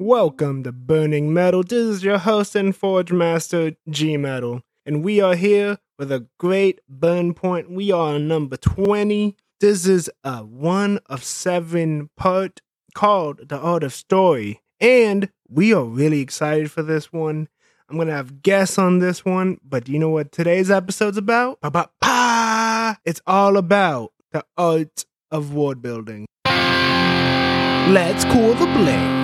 Welcome to Burning Metal. This is your host and Forge Master, G Metal. And we are here with a great burn point. We are on number 20. This is a one of seven part called The Art of Story. And we are really excited for this one. I'm gonna have guests on this one, but you know what today's episode's about? About pa! It's all about the art of world building. Let's cool the blade.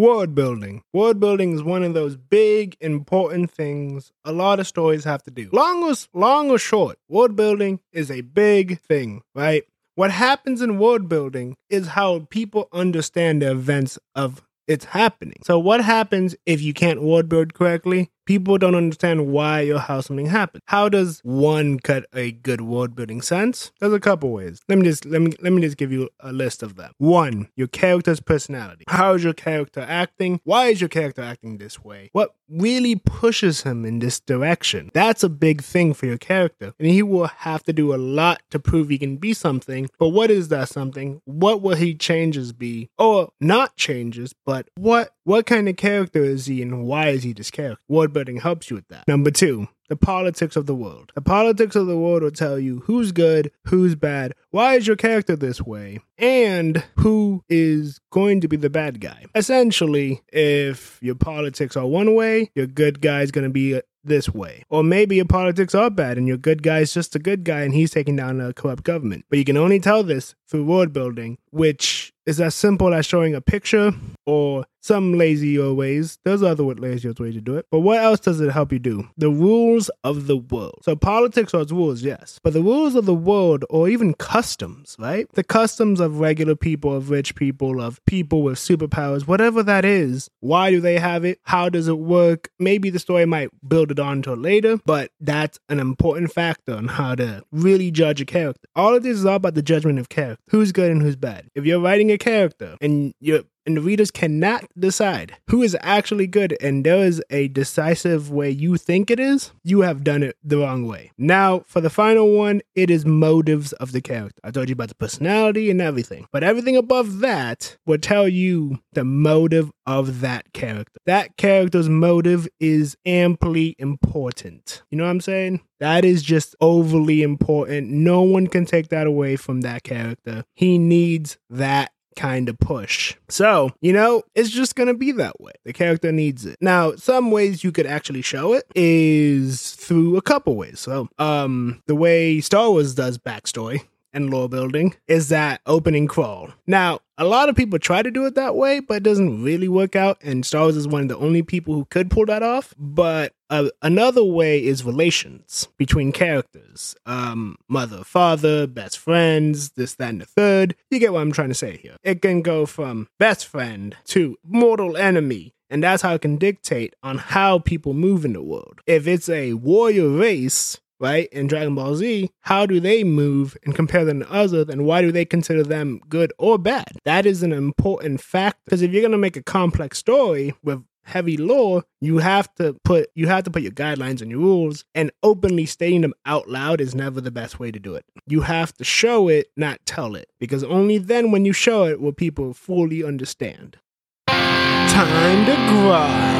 World building. World building is one of those big, important things a lot of stories have to do. Long or, long or short, world building is a big thing, right? What happens in world building is how people understand the events of it's happening. So what happens if you can't world build correctly? People don't understand why or how something happened. How does one cut a good world building sense? There's a couple ways. Let me just let me let me just give you a list of them. One, your character's personality. How is your character acting? Why is your character acting this way? What really pushes him in this direction? That's a big thing for your character. And he will have to do a lot to prove he can be something. But what is that something? What will he changes be? Or not changes, but what what kind of character is he and why is he this character? World building helps you with that. Number two, the politics of the world. The politics of the world will tell you who's good, who's bad, why is your character this way, and who is going to be the bad guy. Essentially, if your politics are one way, your good guy is going to be uh, this way. Or maybe your politics are bad and your good guy is just a good guy and he's taking down a corrupt government. But you can only tell this through world building, which is as simple as showing a picture or some lazier ways. There's other lazier ways to do it. But what else does it help you do? The rules of the world. So politics are its rules, yes. But the rules of the world or even customs, right? The customs of regular people, of rich people, of people with superpowers, whatever that is. Why do they have it? How does it work? Maybe the story might build it on to later, but that's an important factor on how to really judge a character. All of this is all about the judgment of character. Who's good and who's bad. If you're writing a character and you're and the readers cannot decide who is actually good and there is a decisive way you think it is, you have done it the wrong way. Now, for the final one, it is motives of the character. I told you about the personality and everything, but everything above that will tell you the motive of that character. That character's motive is amply important. You know what I'm saying? That is just overly important. No one can take that away from that character. He needs that kind of push. So, you know, it's just going to be that way. The character needs it. Now, some ways you could actually show it is through a couple ways. So, um, the way Star Wars does backstory and lore building is that opening crawl. Now, a lot of people try to do it that way, but it doesn't really work out. And Star Wars is one of the only people who could pull that off. But uh, another way is relations between characters um, mother, father, best friends, this, that, and the third. You get what I'm trying to say here. It can go from best friend to mortal enemy. And that's how it can dictate on how people move in the world. If it's a warrior race, right? In Dragon Ball Z, how do they move and compare them to others, and why do they consider them good or bad? That is an important fact because if you're gonna make a complex story with heavy lore, you have to put you have to put your guidelines and your rules, and openly stating them out loud is never the best way to do it. You have to show it, not tell it, because only then when you show it will people fully understand. Time to grind.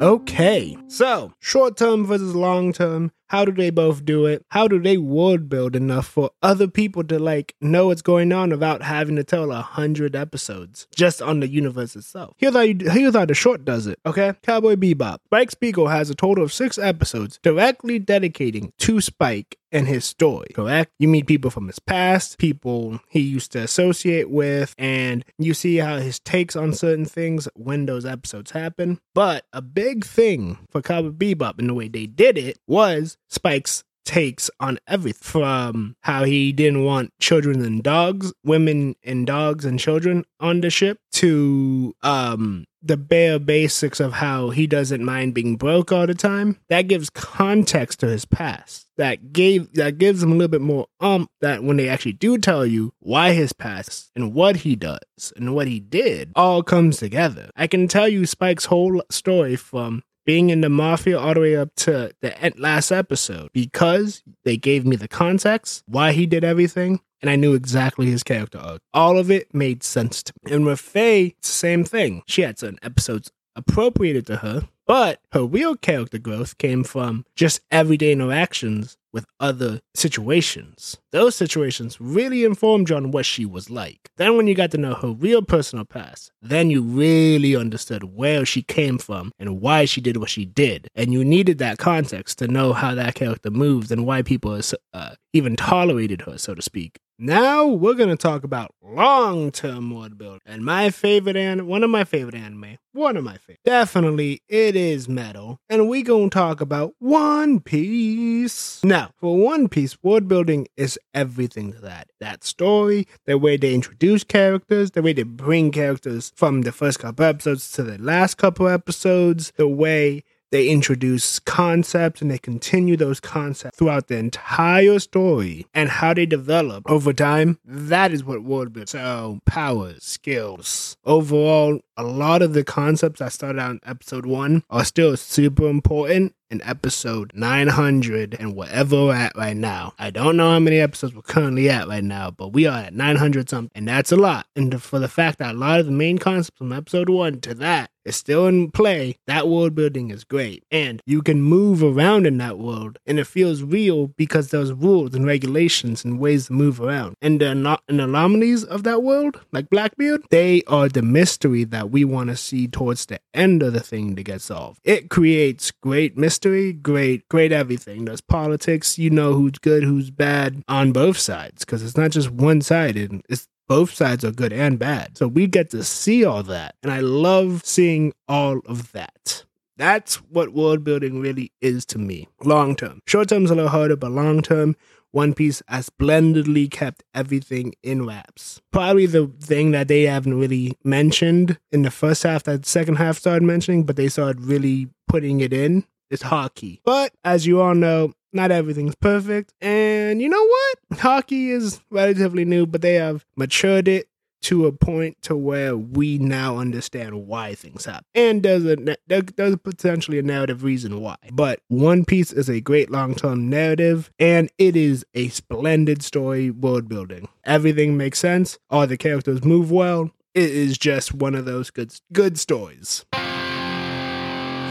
Okay, so short term versus long term. How do they both do it? How do they world build enough for other people to like know what's going on without having to tell a hundred episodes just on the universe itself? Here's how, you, here's how the short does it, okay? Cowboy Bebop. Spike Spiegel has a total of six episodes directly dedicating to Spike and his story, correct? You meet people from his past, people he used to associate with, and you see how his takes on certain things when those episodes happen. But a big thing for Cowboy Bebop and the way they did it was Spike's takes on everything from how he didn't want children and dogs, women and dogs and children on the ship to um the bare basics of how he doesn't mind being broke all the time, that gives context to his past. That gave that gives him a little bit more um that when they actually do tell you why his past and what he does and what he did all comes together. I can tell you Spike's whole story from being in the mafia all the way up to the last episode because they gave me the context, why he did everything, and I knew exactly his character arc. All of it made sense to me. And with Faye, same thing. She had certain episodes appropriated to her, but her real character growth came from just everyday interactions with other situations. Those situations really informed you on what she was like. Then, when you got to know her real personal past, then you really understood where she came from and why she did what she did. And you needed that context to know how that character moves and why people uh, even tolerated her, so to speak. Now we're gonna talk about long-term world building, and my favorite and one of my favorite anime, one of my favorite, definitely it is Metal, and we gonna talk about One Piece. Now, for One Piece, world building is everything to that. That story, the way they introduce characters, the way they bring characters from the first couple episodes to the last couple episodes, the way they introduce concepts and they continue those concepts throughout the entire story and how they develop over time. That is what world building. So powers, skills, overall, a lot of the concepts that started out in episode one are still super important in episode 900 and whatever we're at right now. I don't know how many episodes we're currently at right now, but we are at 900 something, and that's a lot. And for the fact that a lot of the main concepts from episode one to that is still in play, that world building is great. And you can move around in that world, and it feels real because there's rules and regulations and ways to move around. And the anomalies of that world, like Blackbeard, they are the mystery that we want to see towards the end of the thing to get solved. It creates great mystery, great, great everything. There's politics, you know who's good, who's bad on both sides, because it's not just one sided. It's both sides are good and bad. So we get to see all that. And I love seeing all of that. That's what world building really is to me. Long term. Short term is a little harder, but long term, One Piece has splendidly kept everything in wraps. Probably the thing that they haven't really mentioned in the first half that second half started mentioning, but they started really putting it in is Haki. But as you all know, not everything's perfect. And you know what? Haki is relatively new, but they have matured it to a point to where we now understand why things happen. And there's a there's potentially a narrative reason why. But One Piece is a great long-term narrative and it is a splendid story world building. Everything makes sense, all the characters move well. It is just one of those good good stories.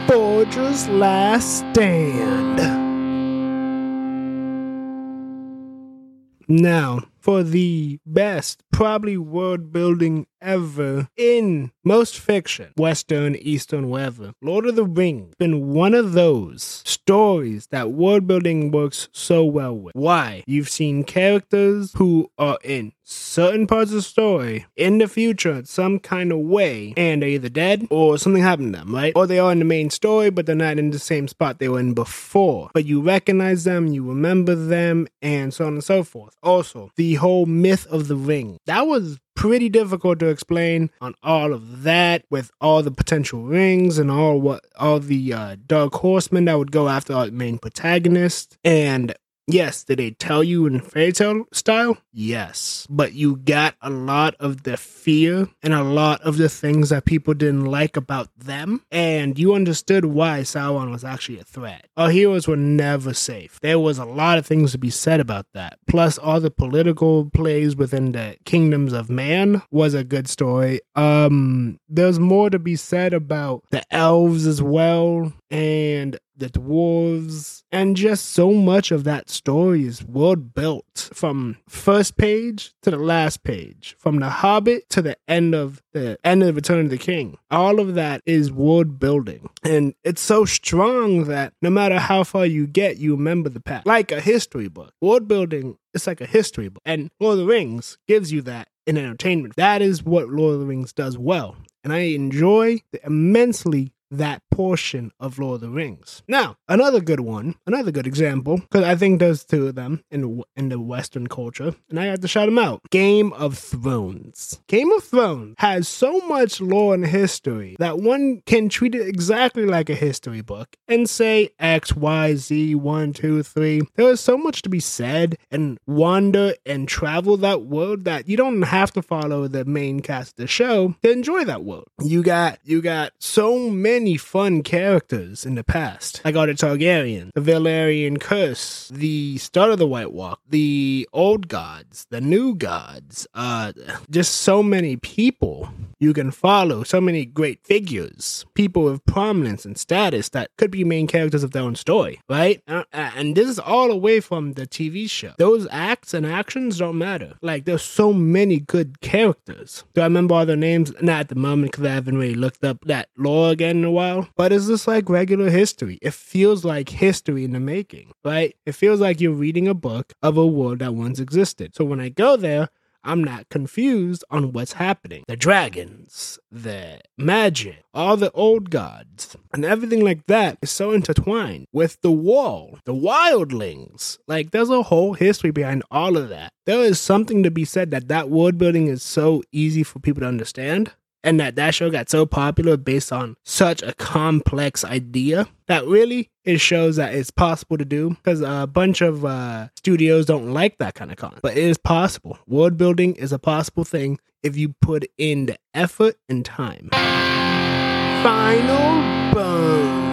Forger's Last Stand. Now, for the best, probably world building ever in most fiction, Western, Eastern, wherever. Lord of the Rings been one of those stories that world building works so well with. Why? You've seen characters who are in certain parts of the story in the future some kind of way, and they're either dead or something happened to them, right? Or they are in the main story, but they're not in the same spot they were in before. But you recognize them, you remember them, and so on and so forth. Also, the whole myth of the ring. That was pretty difficult to explain on all of that with all the potential rings and all what all the uh, dark horsemen that would go after our main protagonist. And Yes, did they tell you in fairy tale style? Yes. But you got a lot of the fear and a lot of the things that people didn't like about them. And you understood why Sauron was actually a threat. Our heroes were never safe. There was a lot of things to be said about that. Plus, all the political plays within the kingdoms of man was a good story. Um, there's more to be said about the elves as well and the dwarves, and just so much of that story is world built from first page to the last page, from the Hobbit to the end of the end of Return of the King. All of that is world building, and it's so strong that no matter how far you get, you remember the past, like a history book. World building it's like a history book, and Lord of the Rings gives you that in entertainment. That is what Lord of the Rings does well and I enjoy the immensely that portion of Lord of the Rings. Now, another good one, another good example, because I think there's two of them in in the Western culture, and I have to shout them out. Game of Thrones. Game of Thrones has so much lore and history that one can treat it exactly like a history book and say X, Y, Z, one, two, three. There is so much to be said and wander and travel that world that you don't have to follow the main cast of the show to enjoy that world. You got you got so many fun characters in the past. I got a Targaryen, the Valyrian Curse, the start of the White Walk, the old gods, the new gods, uh just so many people you can follow, so many great figures, people of prominence and status that could be main characters of their own story, right? Uh, uh, and this is all away from the TV show. Those acts and actions don't matter. Like, there's so many good characters. Do I remember all their names? Not at the moment because I haven't really looked up that lore again in a while. But it's just like regular history. It feels like history in the making, right? It feels like you're reading a book of a world that once existed. So when I go there, I'm not confused on what's happening. The dragons, the magic, all the old gods, and everything like that is so intertwined with the wall, the wildlings. Like, there's a whole history behind all of that. There is something to be said that that world building is so easy for people to understand and that that show got so popular based on such a complex idea that really it shows that it's possible to do because a bunch of uh, studios don't like that kind of content but it is possible. World building is a possible thing if you put in the effort and time. Final burn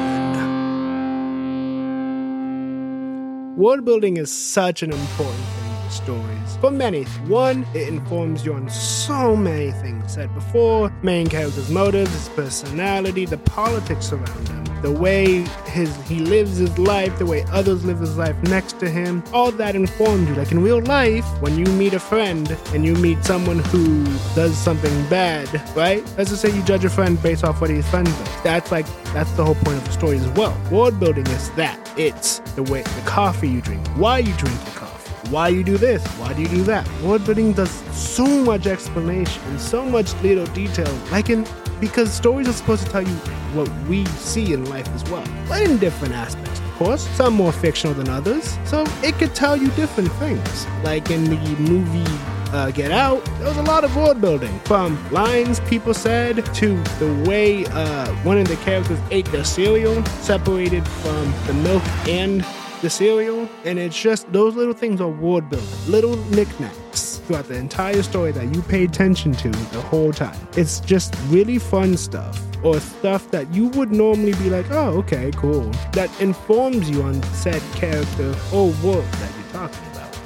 world building is such an important thing stories. For many, one, it informs you on so many things said before main character's motives, his personality, the politics around him, the way his he lives his life, the way others live his life next to him. All that informs you. Like in real life, when you meet a friend and you meet someone who does something bad, right? Let's just say you judge a friend based off what he's friends with. That's like that's the whole point of the story as well. World building is that. It's the way the coffee you drink, why you drink the coffee why do you do this, why do you do that. World building does so much explanation and so much little detail, like in because stories are supposed to tell you what we see in life as well, but in different aspects. Of course, some more fictional than others, so it could tell you different things. Like in the movie uh, Get Out, there was a lot of world building from lines people said to the way uh, one of the characters ate their cereal, separated from the milk and the cereal, and it's just those little things are world building, little knickknacks throughout the entire story that you pay attention to the whole time. It's just really fun stuff or stuff that you would normally be like, oh, okay, cool, that informs you on said character or world that.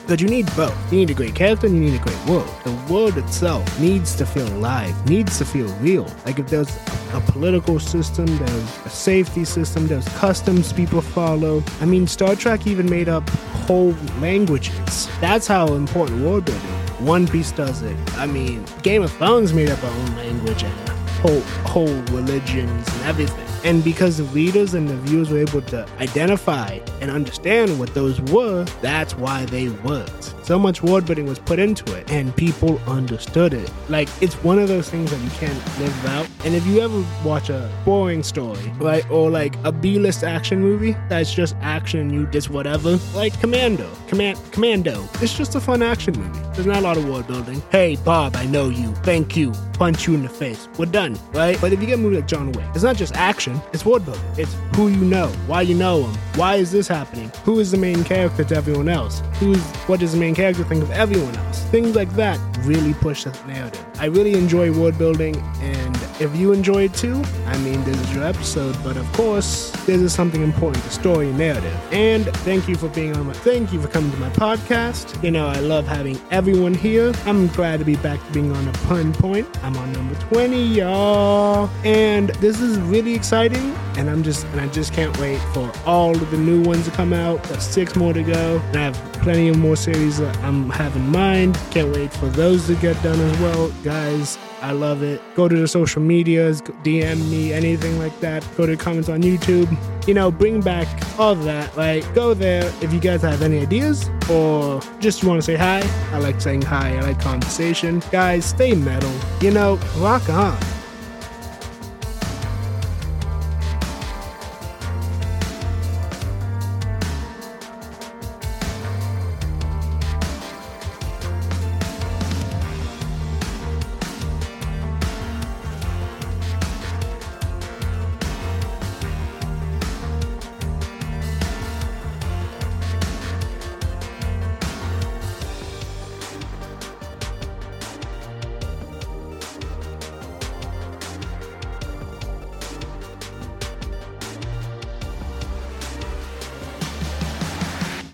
But you need both. You need a great character and you need a great world. The world itself needs to feel alive, needs to feel real. Like if there's a political system, there's a safety system, there's customs people follow. I mean, Star Trek even made up whole languages. That's how important world building. One Piece does it. I mean, Game of Thrones made up our own language and whole whole religions and everything. And because the readers and the viewers were able to identify and understand what those were, that's why they worked. So much world building was put into it, and people understood it. Like, it's one of those things that you can't live without. And if you ever watch a boring story, right, or like a B list action movie that's just action, you just whatever, like Commando, Command, Commando, it's just a fun action movie. There's not a lot of world building. Hey, Bob, I know you. Thank you. Punch you in the face. We're done, right? But if you get a movie like John Wick, it's not just action, it's world building. It's who you know, why you know him, why is this happening, who is the main character to everyone else, who's what does the main character think of everyone else. Things like that really push the narrative. I really enjoy world building, and if you enjoy it too, I mean, this is your episode, but of course, this is something important to story and narrative. And thank you for being on my, thank you for coming to my podcast. You know, I love having everyone here. I'm glad to be back to being on a pun point. I'm on number 20, y'all. And this is really exciting, and I'm just, and I just can't wait for all of the new ones to come out. There's six more to go, and I have plenty of more series that I'm having in mind. Can't wait for those to get done as well. Guys, I love it. Go to the social medias, DM me, anything like that. Go to comments on YouTube. You know, bring back all that. Like, go there if you guys have any ideas or just want to say hi. I like saying hi. I like conversation. Guys, stay metal. You know, rock on.